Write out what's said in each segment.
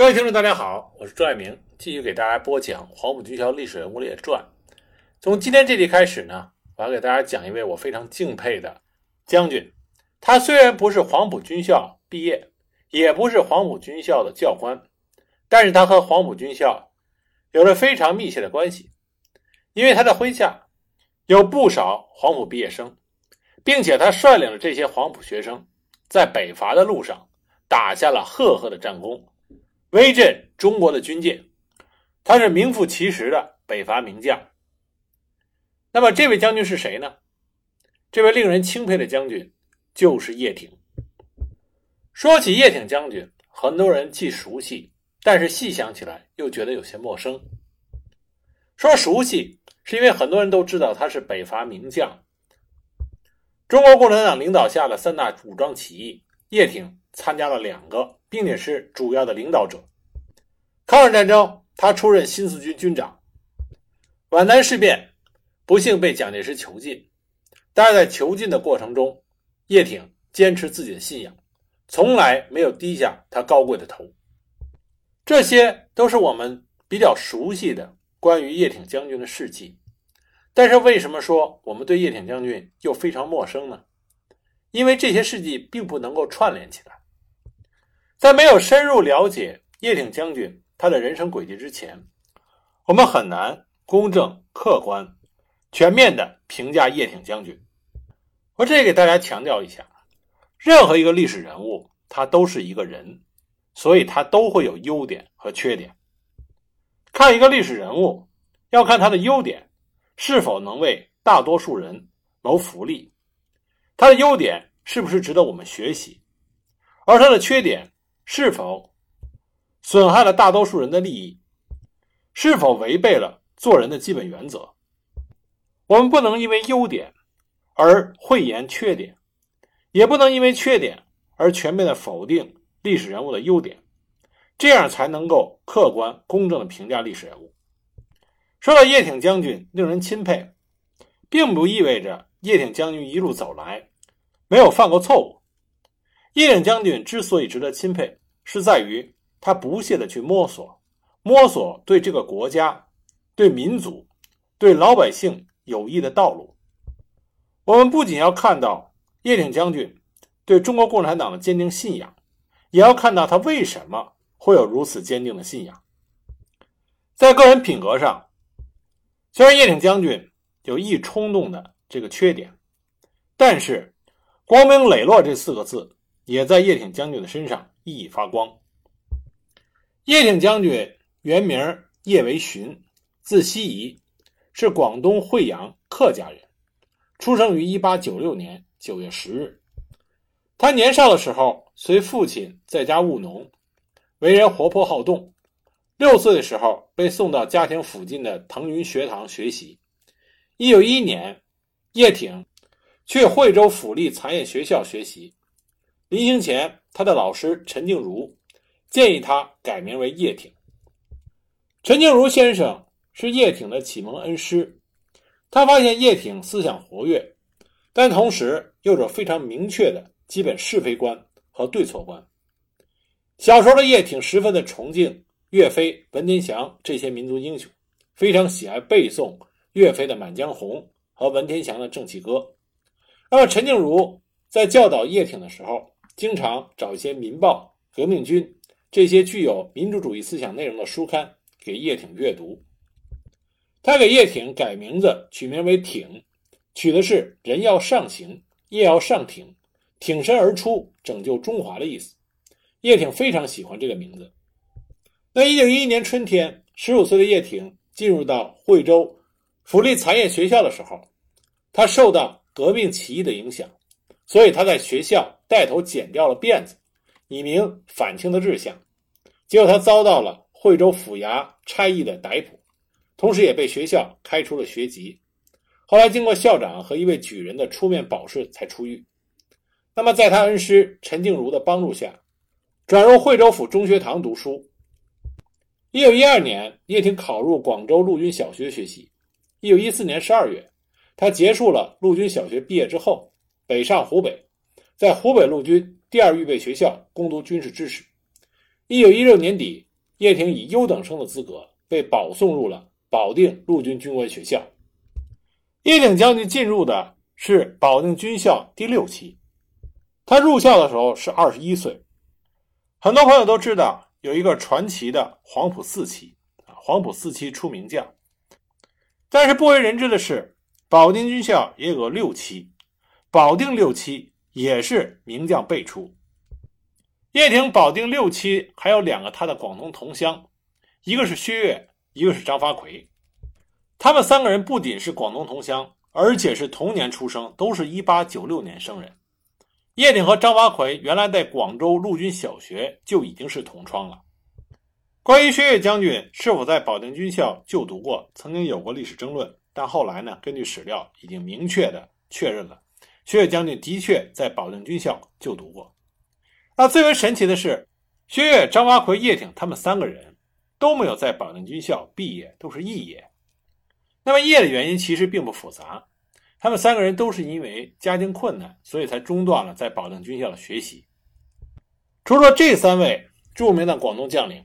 各位听众，大家好，我是朱爱明，继续给大家播讲《黄埔军校历史人物列传》。从今天这集开始呢，我要给大家讲一位我非常敬佩的将军。他虽然不是黄埔军校毕业，也不是黄埔军校的教官，但是他和黄埔军校有着非常密切的关系，因为他的麾下有不少黄埔毕业生，并且他率领了这些黄埔学生，在北伐的路上打下了赫赫的战功。威震中国的军舰，他是名副其实的北伐名将。那么，这位将军是谁呢？这位令人钦佩的将军就是叶挺。说起叶挺将军，很多人既熟悉，但是细想起来又觉得有些陌生。说熟悉，是因为很多人都知道他是北伐名将。中国共产党领导下的三大武装起义，叶挺参加了两个。并且是主要的领导者。抗日战争，他出任新四军军长。皖南事变，不幸被蒋介石囚禁。但是在囚禁的过程中，叶挺坚持自己的信仰，从来没有低下他高贵的头。这些都是我们比较熟悉的关于叶挺将军的事迹。但是为什么说我们对叶挺将军又非常陌生呢？因为这些事迹并不能够串联起来。在没有深入了解叶挺将军他的人生轨迹之前，我们很难公正、客观、全面的评价叶挺将军。我这里给大家强调一下：任何一个历史人物，他都是一个人，所以他都会有优点和缺点。看一个历史人物，要看他的优点是否能为大多数人谋福利，他的优点是不是值得我们学习，而他的缺点。是否损害了大多数人的利益？是否违背了做人的基本原则？我们不能因为优点而讳言缺点，也不能因为缺点而全面的否定历史人物的优点，这样才能够客观公正的评价历史人物。说到叶挺将军令人钦佩，并不意味着叶挺将军一路走来没有犯过错误。叶挺将军之所以值得钦佩，是在于他不懈地去摸索，摸索对这个国家、对民族、对老百姓有益的道路。我们不仅要看到叶挺将军对中国共产党的坚定信仰，也要看到他为什么会有如此坚定的信仰。在个人品格上，虽然叶挺将军有易冲动的这个缺点，但是“光明磊落”这四个字也在叶挺将军的身上。熠熠发光。叶挺将军原名叶维寻，字希夷，是广东惠阳客家人，出生于1896年9月10日。他年少的时候随父亲在家务农，为人活泼好动。六岁的时候被送到家庭附近的腾云学堂学习。1911年，叶挺去惠州府立残业学校学习。临行前，他的老师陈静茹建议他改名为叶挺。陈静茹先生是叶挺的启蒙恩师，他发现叶挺思想活跃，但同时有着非常明确的基本是非观和对错观。小时候的叶挺十分的崇敬岳飞、文天祥这些民族英雄，非常喜爱背诵岳飞的《满江红》和文天祥的《正气歌》。那么，陈静茹在教导叶挺的时候，经常找一些《民报》《革命军》这些具有民主主义思想内容的书刊给叶挺阅读。他给叶挺改名字，取名为挺，取的是人要上行，业要上挺，挺身而出，拯救中华的意思。叶挺非常喜欢这个名字。那一九一一年春天，十五岁的叶挺进入到惠州福利残业学校的时候，他受到革命起义的影响。所以他在学校带头剪掉了辫子，以明反清的志向。结果他遭到了惠州府衙差役的逮捕，同时也被学校开除了学籍。后来经过校长和一位举人的出面保释，才出狱。那么在他恩师陈静茹的帮助下，转入惠州府中学堂读书。一九一二年，叶挺考入广州陆军小学学习。一九一四年十二月，他结束了陆军小学毕业之后。北上湖北，在湖北陆军第二预备学校攻读军事知识。一九一六年底，叶挺以优等生的资格被保送入了保定陆军军官学校。叶挺将军进入的是保定军校第六期，他入校的时候是二十一岁。很多朋友都知道有一个传奇的黄埔四期啊，黄埔四期出名将。但是不为人知的是，保定军校也有个六期，保定六期也是名将辈出。叶挺保定六期还有两个他的广东同乡，一个是薛岳，一个是张发奎。他们三个人不仅是广东同乡，而且是同年出生，都是一八九六年生人。叶挺和张发奎原来在广州陆军小学就已经是同窗了。关于薛岳将军是否在保定军校就读过，曾经有过历史争论，但后来呢，根据史料已经明确的确认了，薛岳将军的确在保定军校就读过。那最为神奇的是，薛岳、张发奎、叶挺他们三个人都没有在保定军校毕业，都是肄业。那么肄业的原因其实并不复杂。他们三个人都是因为家境困难，所以才中断了在保定军校的学习。除了这三位著名的广东将领，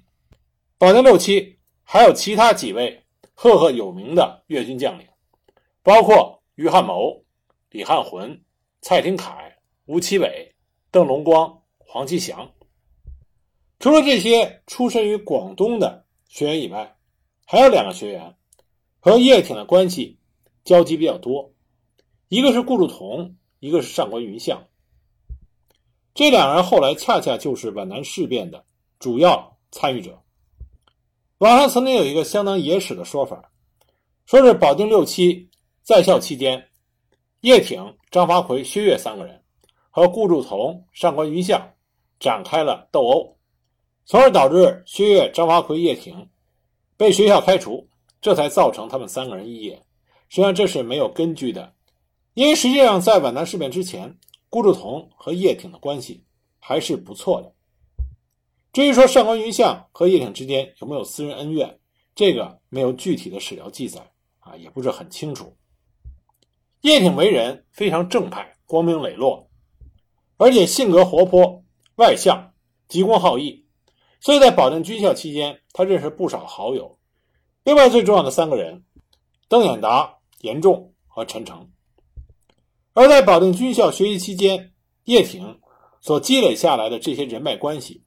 保定六期还有其他几位赫赫有名的粤军将领，包括于汉谋、李汉魂、蔡廷锴、吴奇伟、邓龙光、黄其祥。除了这些出身于广东的学员以外，还有两个学员和叶挺的关系交集比较多。一个是顾祝同，一个是上官云相。这两人后来恰恰就是皖南事变的主要参与者。网上曾经有一个相当野史的说法，说是保定六期在校期间，叶挺、张发奎、薛岳三个人和顾祝同、上官云相展开了斗殴，从而导致薛岳、张发奎、叶挺被学校开除，这才造成他们三个人异业。实际上这是没有根据的。因为实际上，在皖南事变之前，顾祝同和叶挺的关系还是不错的。至于说上官云相和叶挺之间有没有私人恩怨，这个没有具体的史料记载啊，也不是很清楚。叶挺为人非常正派、光明磊落，而且性格活泼、外向、急公好义，所以在保定军校期间，他认识不少好友。另外，最重要的三个人：邓演达、严仲和陈诚。而在保定军校学习期间，叶挺所积累下来的这些人脉关系，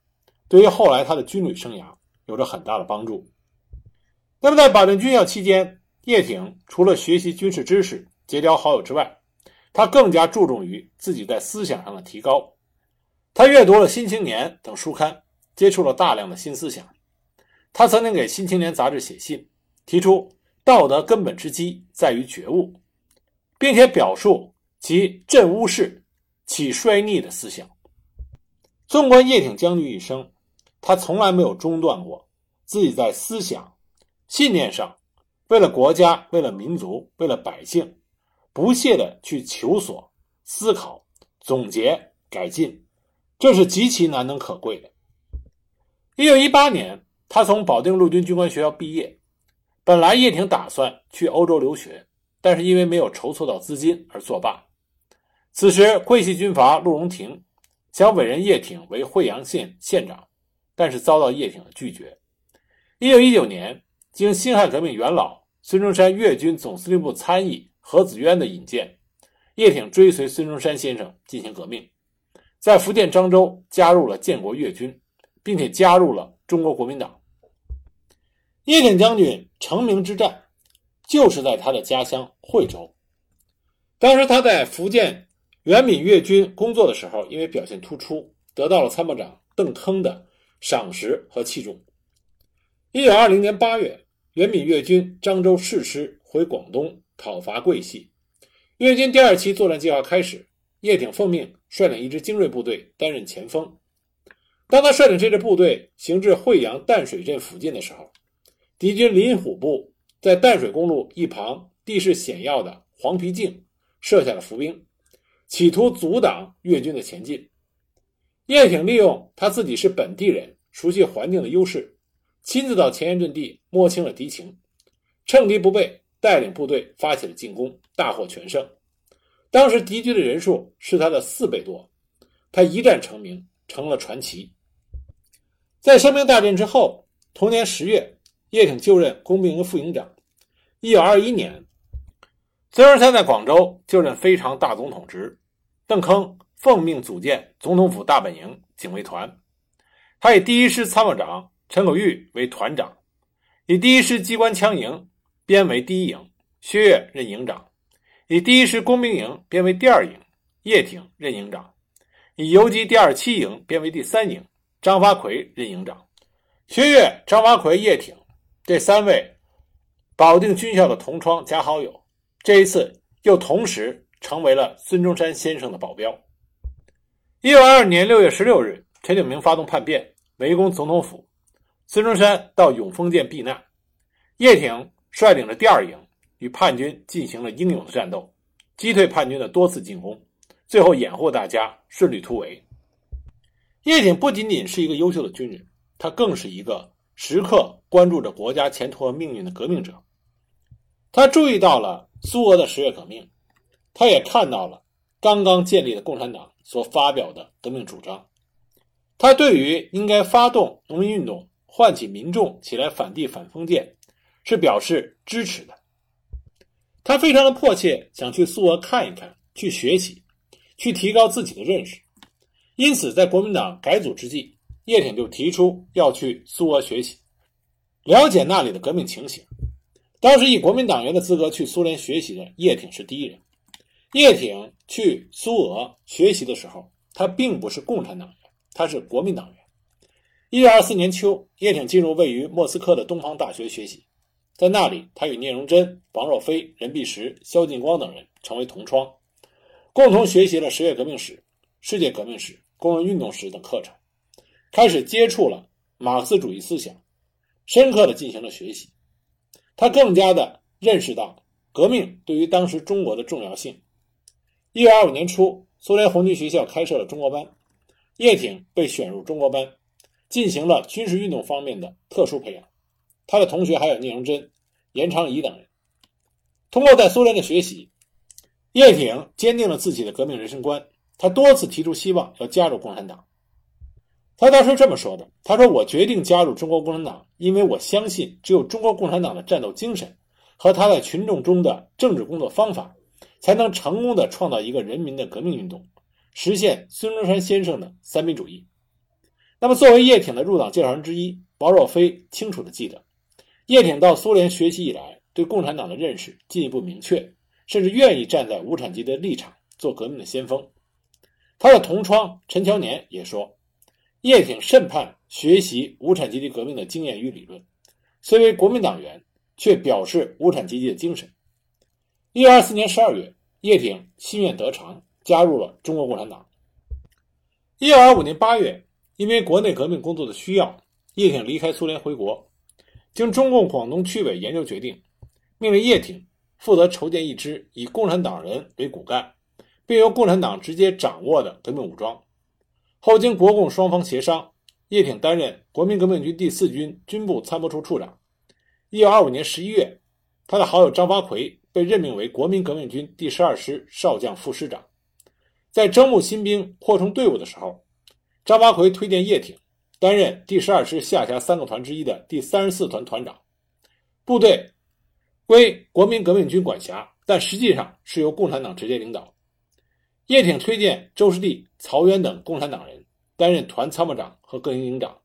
对于后来他的军旅生涯有着很大的帮助。那么，在保定军校期间，叶挺除了学习军事知识、结交好友之外，他更加注重于自己在思想上的提高。他阅读了《新青年》等书刊，接触了大量的新思想。他曾经给《新青年》杂志写信，提出道德根本之基在于觉悟，并且表述。其振乌市、起衰逆的思想。纵观叶挺将军一生，他从来没有中断过自己在思想、信念上，为了国家、为了民族、为了百姓，不懈的去求索、思考、总结、改进，这是极其难能可贵的。一九一八年，他从保定陆军军官学校毕业，本来叶挺打算去欧洲留学，但是因为没有筹措到资金而作罢。此时，桂系军阀陆荣廷想委任叶挺为惠阳县县长，但是遭到叶挺的拒绝。一九一九年，经辛亥革命元老孙中山粤军总司令部参议何子渊的引荐，叶挺追随孙中山先生进行革命，在福建漳州加入了建国粤军，并且加入了中国国民党。叶挺将军成名之战，就是在他的家乡惠州。当时他在福建。援闽粤军工作的时候，因为表现突出，得到了参谋长邓铿的赏识和器重。一九二零年八月，袁闽粤军漳州市师回广东讨伐桂系，粤军第二期作战计划开始，叶挺奉命率领一支精锐部队担任前锋。当他率领这支部队行至惠阳淡水镇附近的时候，敌军林虎部在淡水公路一旁地势险要的黄皮泾设下了伏兵。企图阻挡越军的前进，叶挺利用他自己是本地人、熟悉环境的优势，亲自到前沿阵地摸清了敌情，趁敌不备，带领部队发起了进攻，大获全胜。当时敌军的人数是他的四倍多，他一战成名，成了传奇。在声名大振之后，同年十月，叶挺就任工兵营副营长。一九二一年，孙中山在广州就任非常大总统职，邓铿奉命组建总统府大本营警卫团，他以第一师参谋长陈可玉为团长，以第一师机关枪营编为第一营，薛岳任营长；以第一师工兵营编为第二营，叶挺任营长；以游击第二七营编为第三营，张发奎任营长。薛岳、张发奎、叶挺这三位保定军校的同窗加好友，这一次又同时成为了孙中山先生的保镖。一九二二年六月十六日，陈炯明发动叛变，围攻总统府，孙中山到永丰舰避难，叶挺率领着第二营与叛军进行了英勇的战斗，击退叛军的多次进攻，最后掩护大家顺利突围。叶挺不仅仅是一个优秀的军人。他更是一个时刻关注着国家前途和命运的革命者。他注意到了苏俄的十月革命，他也看到了刚刚建立的共产党所发表的革命主张。他对于应该发动农民运动，唤起民众起来反帝反封建，是表示支持的。他非常的迫切想去苏俄看一看，去学习，去提高自己的认识。因此，在国民党改组之际。叶挺就提出要去苏俄学习，了解那里的革命情形。当时以国民党员的资格去苏联学习的叶挺是第一人。叶挺去苏俄学习的时候，他并不是共产党员，他是国民党员。一九二四年秋，叶挺进入位于莫斯科的东方大学学习，在那里，他与聂荣臻、王若飞、任弼时、萧劲光等人成为同窗，共同学习了十月革命史、世界革命史、工人运动史等课程。开始接触了马克思主义思想，深刻的进行了学习，他更加的认识到革命对于当时中国的重要性。一九二五年初，苏联红军学校开设了中国班，叶挺被选入中国班，进行了军事运动方面的特殊培养。他的同学还有聂荣臻、严长仪等人。通过在苏联的学习，叶挺坚定了自己的革命人生观。他多次提出希望要加入共产党。他当时这么说的：“他说，我决定加入中国共产党，因为我相信，只有中国共产党的战斗精神和他在群众中的政治工作方法，才能成功的创造一个人民的革命运动，实现孙中山先生的三民主义。”那么，作为叶挺的入党介绍人之一，王若飞清楚的记得，叶挺到苏联学习以来，对共产党的认识进一步明确，甚至愿意站在无产阶级的立场做革命的先锋。他的同窗陈乔年也说。叶挺甚盼学习无产阶级革命的经验与理论，虽为国民党员，却表示无产阶级的精神。一九二四年十二月，叶挺心愿得偿，加入了中国共产党。一九二五年八月，因为国内革命工作的需要，叶挺离开苏联回国。经中共广东区委研究决定，命令叶挺负责筹建一支以共产党人为骨干，并由共产党直接掌握的革命武装。后经国共双方协商，叶挺担任国民革命军第四军军部参谋处处长。一九二五年十一月，他的好友张发奎被任命为国民革命军第十二师少将副师长。在征募新兵、扩充队伍的时候，张发奎推荐叶挺担任第十二师下辖三个团之一的第三十四团团长。部队归国民革命军管辖，但实际上是由共产党直接领导。叶挺推荐周士第、曹渊等共产党人担任团参谋长和各营营长。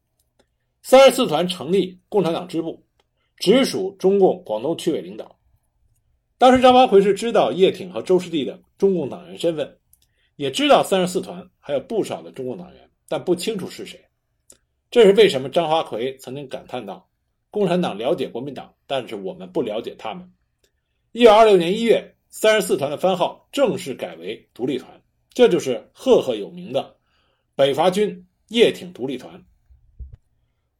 三十四团成立共产党支部，直属中共广东区委领导。当时张发奎是知道叶挺和周士第的中共党员身份，也知道三十四团还有不少的中共党员，但不清楚是谁。这是为什么张发奎曾经感叹道：“共产党了解国民党，但是我们不了解他们。”一九二六年一月。三十四团的番号正式改为独立团，这就是赫赫有名的北伐军叶挺独立团。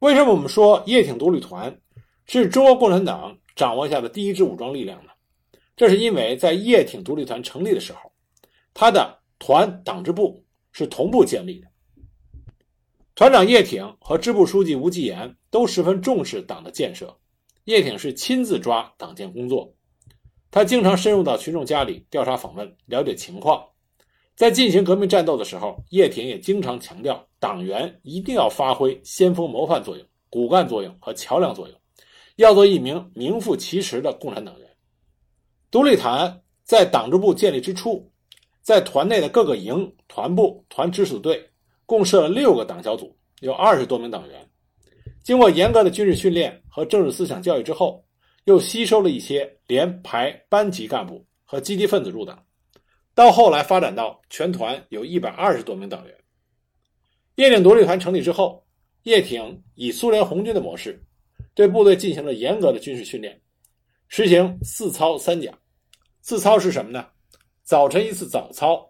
为什么我们说叶挺独立团是中国共产党掌握下的第一支武装力量呢？这是因为在叶挺独立团成立的时候，他的团党支部是同步建立的。团长叶挺和支部书记吴继言都十分重视党的建设，叶挺是亲自抓党建工作。他经常深入到群众家里调查访问，了解情况。在进行革命战斗的时候，叶挺也经常强调，党员一定要发挥先锋模范作用，骨干作用和桥梁作用，要做一名名副其实的共产党员。独立团在党支部建立之初，在团内的各个营、团部、团直属队共设了六个党小组，有二十多名党员。经过严格的军事训练和政治思想教育之后，又吸收了一些连排班级干部和积极分子入党。到后来发展到全团有一百二十多名党员。叶挺独立团成立之后，叶挺以苏联红军的模式，对部队进行了严格的军事训练，实行四操三讲。自操是什么呢？早晨一次早操，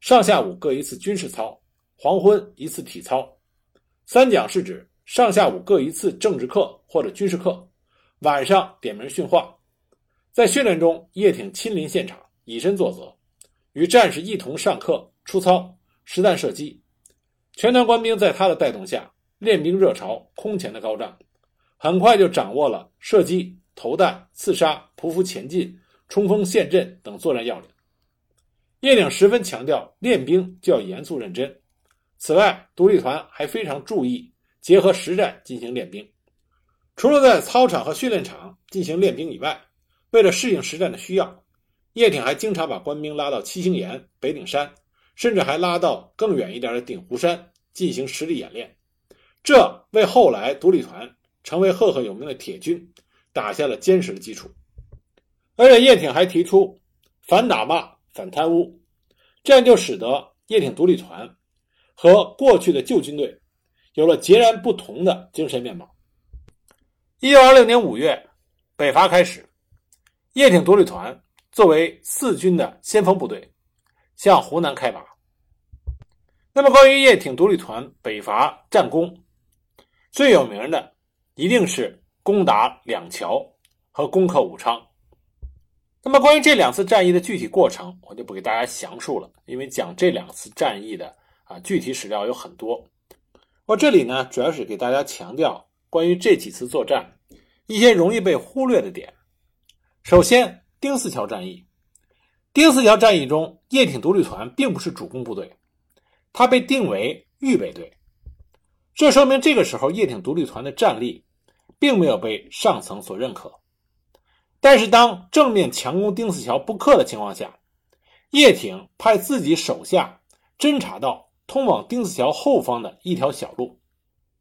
上下午各一次军事操，黄昏一次体操。三讲是指上下午各一次政治课或者军事课，晚上点名训话。在训练中，叶挺亲临现场，以身作则。与战士一同上课、出操、实弹射击，全团官兵在他的带动下，练兵热潮空前的高涨，很快就掌握了射击、投弹、刺杀、匍匐前进、冲锋陷阵等作战要领。叶挺十分强调练兵就要严肃认真。此外，独立团还非常注意结合实战进行练兵。除了在操场和训练场进行练兵以外，为了适应实战的需要。叶挺还经常把官兵拉到七星岩、北顶山，甚至还拉到更远一点的鼎湖山进行实地演练，这为后来独立团成为赫赫有名的铁军打下了坚实的基础。而且叶挺还提出反打骂、反贪污，这样就使得叶挺独立团和过去的旧军队有了截然不同的精神面貌。一九二六年五月，北伐开始，叶挺独立团。作为四军的先锋部队，向湖南开拔。那么，关于叶挺独立团北伐战功，最有名的一定是攻打两桥和攻克武昌。那么，关于这两次战役的具体过程，我就不给大家详述了，因为讲这两次战役的啊具体史料有很多。我这里呢，主要是给大家强调关于这几次作战一些容易被忽略的点。首先，丁四桥战役，丁四桥战役中，叶挺独立团并不是主攻部队，它被定为预备队。这说明这个时候叶挺独立团的战力并没有被上层所认可。但是，当正面强攻丁四桥不克的情况下，叶挺派自己手下侦察到通往丁四桥后方的一条小路。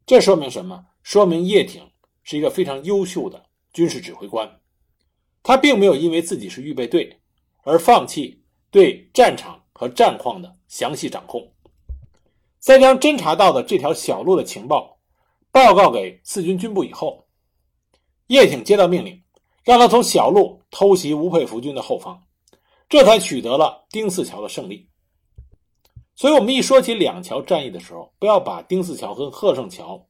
这说明什么？说明叶挺是一个非常优秀的军事指挥官。他并没有因为自己是预备队而放弃对战场和战况的详细掌控。在将侦察到的这条小路的情报报告给四军军部以后，叶挺接到命令，让他从小路偷袭吴佩孚军的后方，这才取得了丁四桥的胜利。所以，我们一说起两桥战役的时候，不要把丁四桥和贺胜桥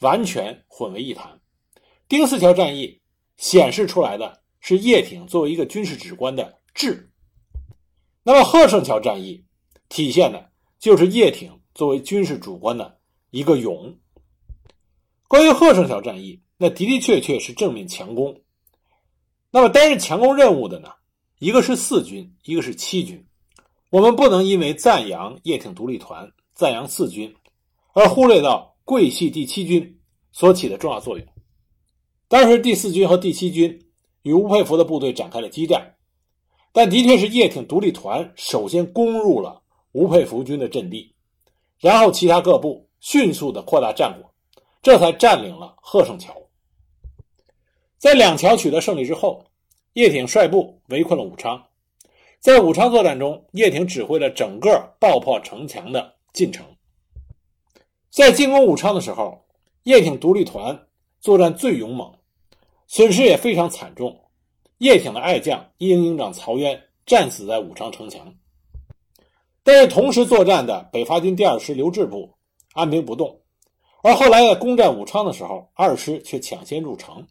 完全混为一谈。丁四桥战役显示出来的。是叶挺作为一个军事指官的智，那么贺胜桥战役体现的就是叶挺作为军事主官的一个勇。关于贺胜桥战役，那的的确确是正面强攻。那么担任强攻任务的呢，一个是四军，一个是七军。我们不能因为赞扬叶挺独立团、赞扬四军，而忽略到桂系第七军所起的重要作用。当时第四军和第七军。与吴佩孚的部队展开了激战，但的确是叶挺独立团首先攻入了吴佩孚军的阵地，然后其他各部迅速的扩大战果，这才占领了贺胜桥。在两桥取得胜利之后，叶挺率部围困了武昌。在武昌作战中，叶挺指挥了整个爆破城墙的进程。在进攻武昌的时候，叶挺独立团作战最勇猛。损失也非常惨重，叶挺的爱将一营营长曹渊战死在武昌城墙。但是同时作战的北伐军第二师刘志部按兵不动，而后来在攻占武昌的时候，二师却抢先入城，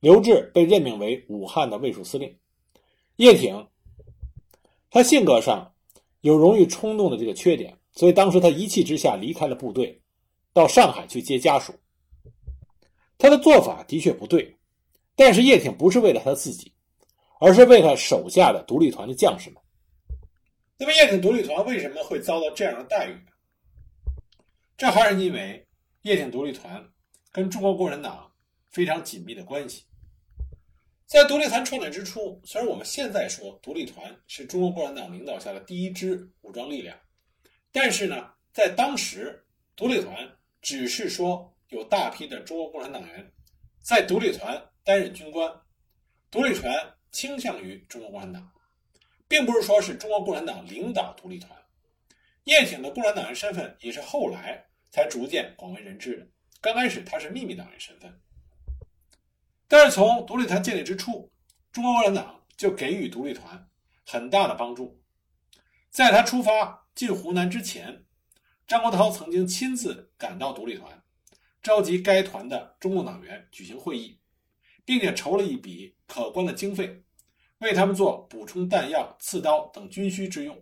刘志被任命为武汉的卫戍司令。叶挺，他性格上有容易冲动的这个缺点，所以当时他一气之下离开了部队，到上海去接家属。他的做法的确不对。但是叶挺不是为了他自己，而是为他手下的独立团的将士们。那么叶挺独立团为什么会遭到这样的待遇？这还是因为叶挺独立团跟中国共产党非常紧密的关系。在独立团创建之初，虽然我们现在说独立团是中国共产党领导下的第一支武装力量，但是呢，在当时，独立团只是说有大批的中国共产党员在独立团担任军官，独立团倾向于中国共产党，并不是说是中国共产党领导独立团。叶挺的共产党员身份也是后来才逐渐广为人知的，刚开始他是秘密党员身份。但是从独立团建立之初，中国共产党就给予独立团很大的帮助。在他出发进湖南之前，张国焘曾经亲自赶到独立团，召集该团的中共党员举行会议，并且筹了一笔可观的经费，为他们做补充弹药、刺刀等军需之用，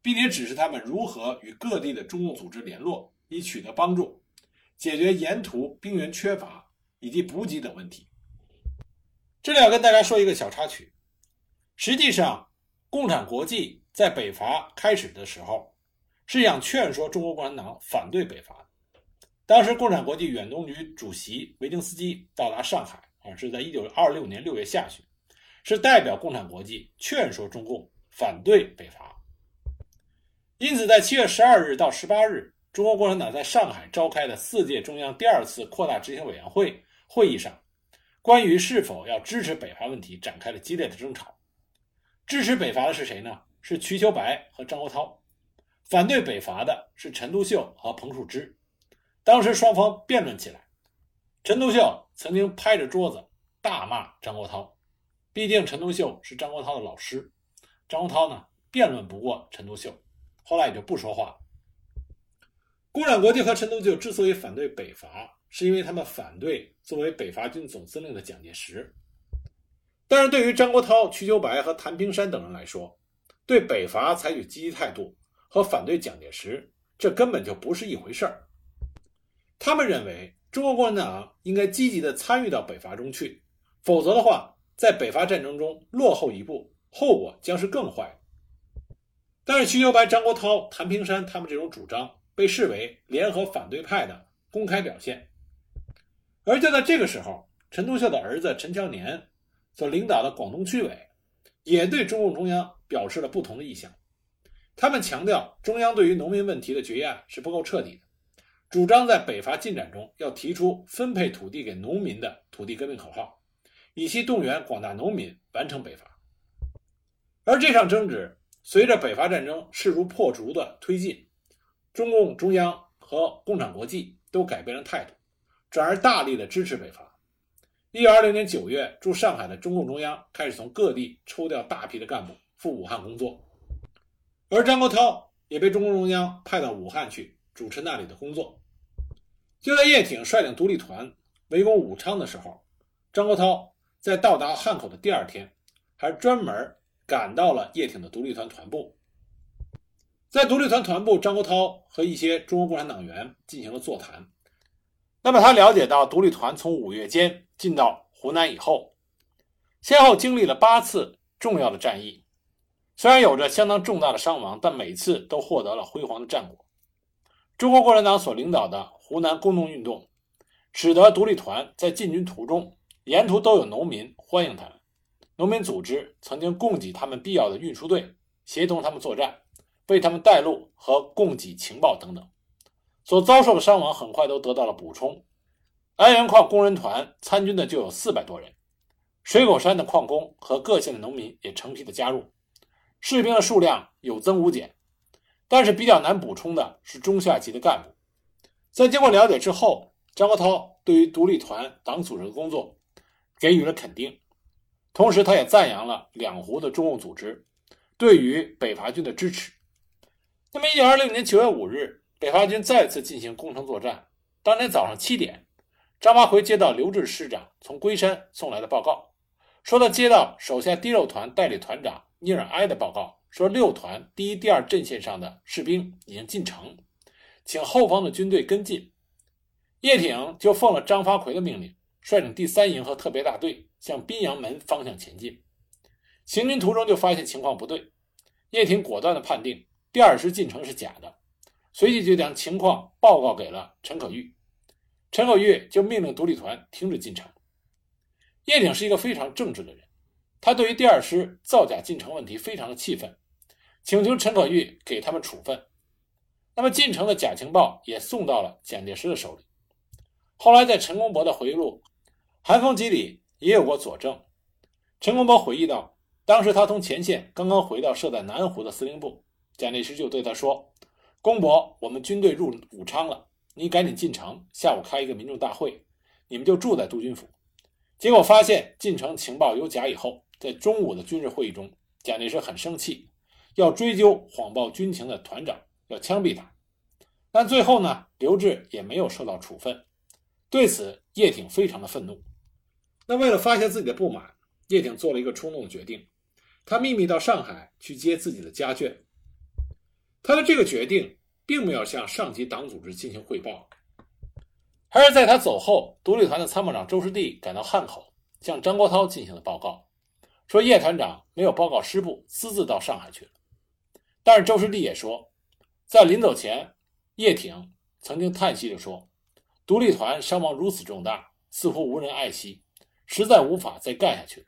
并且指示他们如何与各地的中共组织联络，以取得帮助，解决沿途兵员缺乏以及补给等问题。这里要跟大家说一个小插曲，实际上，共产国际在北伐开始的时候，是想劝说中国共产党反对北伐。当时，共产国际远东局主席维京斯基到达上海，啊，是在一九二六年六月下旬，是代表共产国际劝说中共反对北伐。因此，在七月十二日到十八日，中国共产党在上海召开的四届中央第二次扩大执行委员会会议上。关于是否要支持北伐问题，展开了激烈的争吵。支持北伐的是谁呢？是瞿秋白和张国焘。反对北伐的是陈独秀和彭树之。当时双方辩论起来，陈独秀曾经拍着桌子大骂张国焘，毕竟陈独秀是张国焘的老师。张国焘呢，辩论不过陈独秀，后来也就不说话了。共产国际和陈独秀之所以反对北伐，是因为他们反对作为北伐军总司令的蒋介石，但是对于张国焘、瞿秋白和谭平山等人来说，对北伐采取积极态度和反对蒋介石，这根本就不是一回事儿。他们认为中国共产党应该积极的参与到北伐中去，否则的话，在北伐战争中落后一步，后果将是更坏。但是瞿秋白、张国焘、谭平山他们这种主张被视为联合反对派的公开表现。而就在这个时候，陈独秀的儿子陈乔年所领导的广东区委也对中共中央表示了不同的意向。他们强调，中央对于农民问题的决议案是不够彻底的，主张在北伐进展中要提出分配土地给农民的土地革命口号，以期动员广大农民完成北伐。而这场争执随着北伐战争势如破竹的推进，中共中央和共产国际都改变了态度。转而大力的支持北伐。一九二零年九月，驻上海的中共中央开始从各地抽调大批的干部赴武汉工作，而张国焘也被中共中央派到武汉去主持那里的工作。就在叶挺率领独立团围攻武昌的时候，张国焘在到达汉口的第二天，还专门赶到了叶挺的独立团团部。在独立团团部，张国焘和一些中国共产党员进行了座谈。那么他了解到，独立团从五月间进到湖南以后，先后经历了八次重要的战役，虽然有着相当重大的伤亡，但每次都获得了辉煌的战果。中国共产党所领导的湖南工农运动，使得独立团在进军途中，沿途都有农民欢迎他们，农民组织曾经供给他们必要的运输队，协同他们作战，为他们带路和供给情报等等。所遭受的伤亡很快都得到了补充。安源矿工人团参军的就有四百多人，水口山的矿工和各县的农民也成批的加入，士兵的数量有增无减。但是比较难补充的是中下级的干部。在经过了解之后，张国焘对于独立团党组织的工作给予了肯定，同时他也赞扬了两湖的中共组织对于北伐军的支持。那么，一九二六年九月五日。北伐军再次进行攻城作战。当天早上七点，张发奎接到刘志师长从龟山送来的报告，说他接到手下第六团代理团长尼尔埃的报告，说六团第一、第二阵线上的士兵已经进城，请后方的军队跟进。叶挺就奉了张发奎的命令，率领第三营和特别大队向宾阳门方向前进。行军途中就发现情况不对，叶挺果断地判定第二师进城是假的。随即就将情况报告给了陈可玉。陈可玉就命令独立团停止进城。叶挺是一个非常正直的人，他对于第二师造假进城问题非常的气愤，请求陈可玉给他们处分。那么进城的假情报也送到了蒋介石的手里。后来在陈公博的回忆录《寒风集》里也有过佐证。陈公博回忆道，当时他从前线刚刚回到设在南湖的司令部，蒋介石就对他说：“公博，我们军队入武昌了，你赶紧进城，下午开一个民众大会，你们就住在督军府。”结果发现进城情报有假以后，在中午的军事会议中，蒋介石很生气，要追究谎报军情的团长。要枪毙他，但最后呢，刘志也没有受到处分。对此，叶挺非常的愤怒。那为了发泄自己的不满，叶挺做了一个冲动的决定，他秘密到上海去接自己的家眷。他的这个决定并没有向上级党组织进行汇报，而是在他走后，独立团的参谋长周士第赶到汉口，向张国焘进行了报告，说叶团长没有报告师部，私自到上海去了。但是周士第也说。在临走前，叶挺曾经叹息着说：“独立团伤亡如此重大，似乎无人爱惜，实在无法再干下去了。”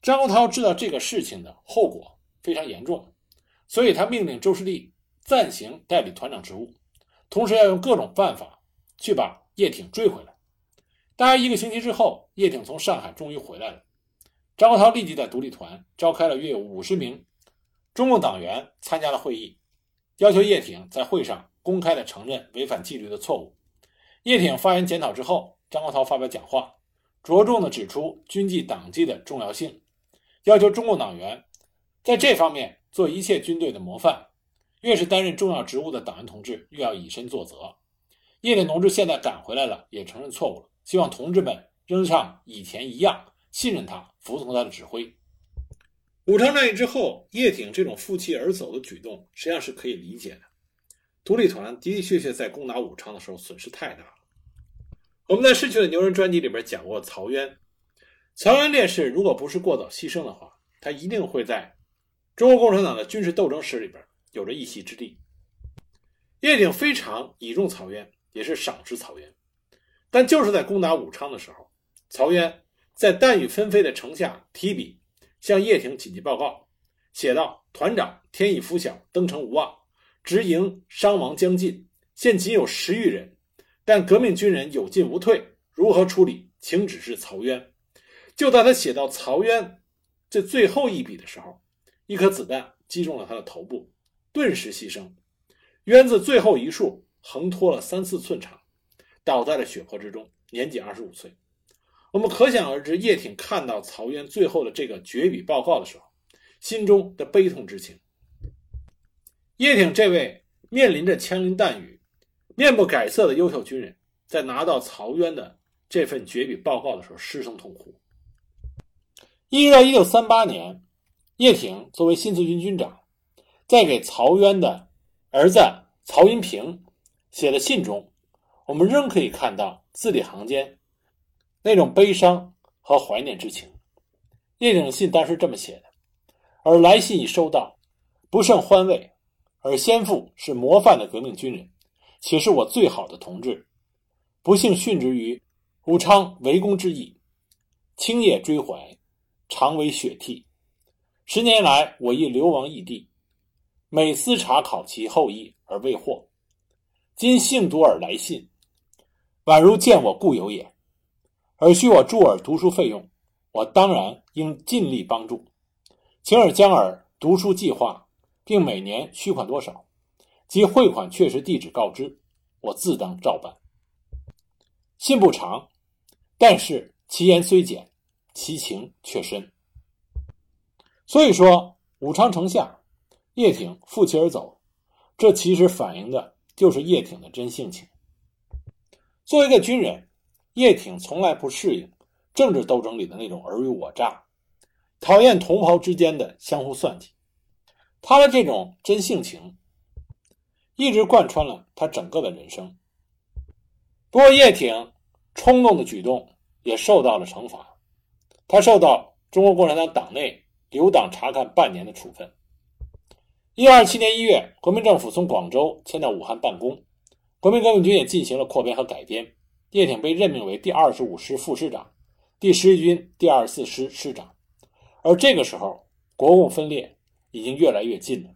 张国焘知道这个事情的后果非常严重，所以他命令周士第暂行代理团长职务，同时要用各种办法去把叶挺追回来。大约一个星期之后，叶挺从上海终于回来了。张国焘立即在独立团召开了约有五十名中共党员参加了会议。要求叶挺在会上公开的承认违反纪律的错误。叶挺发言检讨之后，张国焘发表讲话，着重的指出军纪党纪的重要性，要求中共党员在这方面做一切军队的模范。越是担任重要职务的党员同志，越要以身作则。叶挺同志现在赶回来了，也承认错误了，希望同志们仍像以前一样信任他，服从他的指挥。武昌战役之后，叶挺这种负气而走的举动，实际上是可以理解的。独立团的的确确在攻打武昌的时候损失太大了。我们在《逝去的牛人》专辑里边讲过曹渊，曹渊烈士如果不是过早牺牲的话，他一定会在中国共产党的军事斗争史里边有着一席之地。叶挺非常倚重曹渊，也是赏识曹渊，但就是在攻打武昌的时候，曹渊在弹雨纷飞的城下提笔。向叶挺紧急报告，写道：“团长天已拂晓，登城无望，直营伤亡将近，现仅有十余人，但革命军人有进无退，如何处理？请指示曹渊。”就在他写到曹渊这最后一笔的时候，一颗子弹击中了他的头部，顿时牺牲。渊字最后一竖横拖了三四寸长，倒在了血泊之中，年仅二十五岁。我们可想而知，叶挺看到曹渊最后的这个绝笔报告的时候，心中的悲痛之情。叶挺这位面临着枪林弹雨、面不改色的优秀军人，在拿到曹渊的这份绝笔报告的时候，失声痛哭。一直到一九三八年，叶挺作为新四军军长，在给曹渊的儿子曹荫平写的信中，我们仍可以看到字里行间。那种悲伤和怀念之情，叶挺的信当时这么写的：“而来信已收到，不胜欢慰。而先父是模范的革命军人，且是我最好的同志，不幸殉职于武昌围攻之役，青叶追怀，常为血涕。十年来，我亦流亡异地，每思查考其后裔而未获。今幸读尔来信，宛如见我故友也。”而需我助尔读书费用，我当然应尽力帮助，请尔将尔读书计划，并每年需款多少，及汇款确实地址告知，我自当照办。信不长，但是其言虽简，其情却深。所以说，武昌城下，叶挺负气而走，这其实反映的就是叶挺的真性情。作为一个军人。叶挺从来不适应政治斗争里的那种尔虞我诈，讨厌同袍之间的相互算计。他的这种真性情，一直贯穿了他整个的人生。不过，叶挺冲动的举动也受到了惩罚，他受到中国共产党党内留党察看半年的处分。一九二七年一月，国民政府从广州迁到武汉办公，国民革命军也进行了扩编和改编，叶挺被任命为第二十五师副师长、第十一军第二十四师师长。而这个时候，国共分裂已经越来越近了。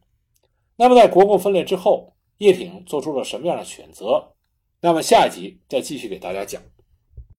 那么，在国共分裂之后，叶挺做出了什么样的选择？那么下一集再继续给大家讲。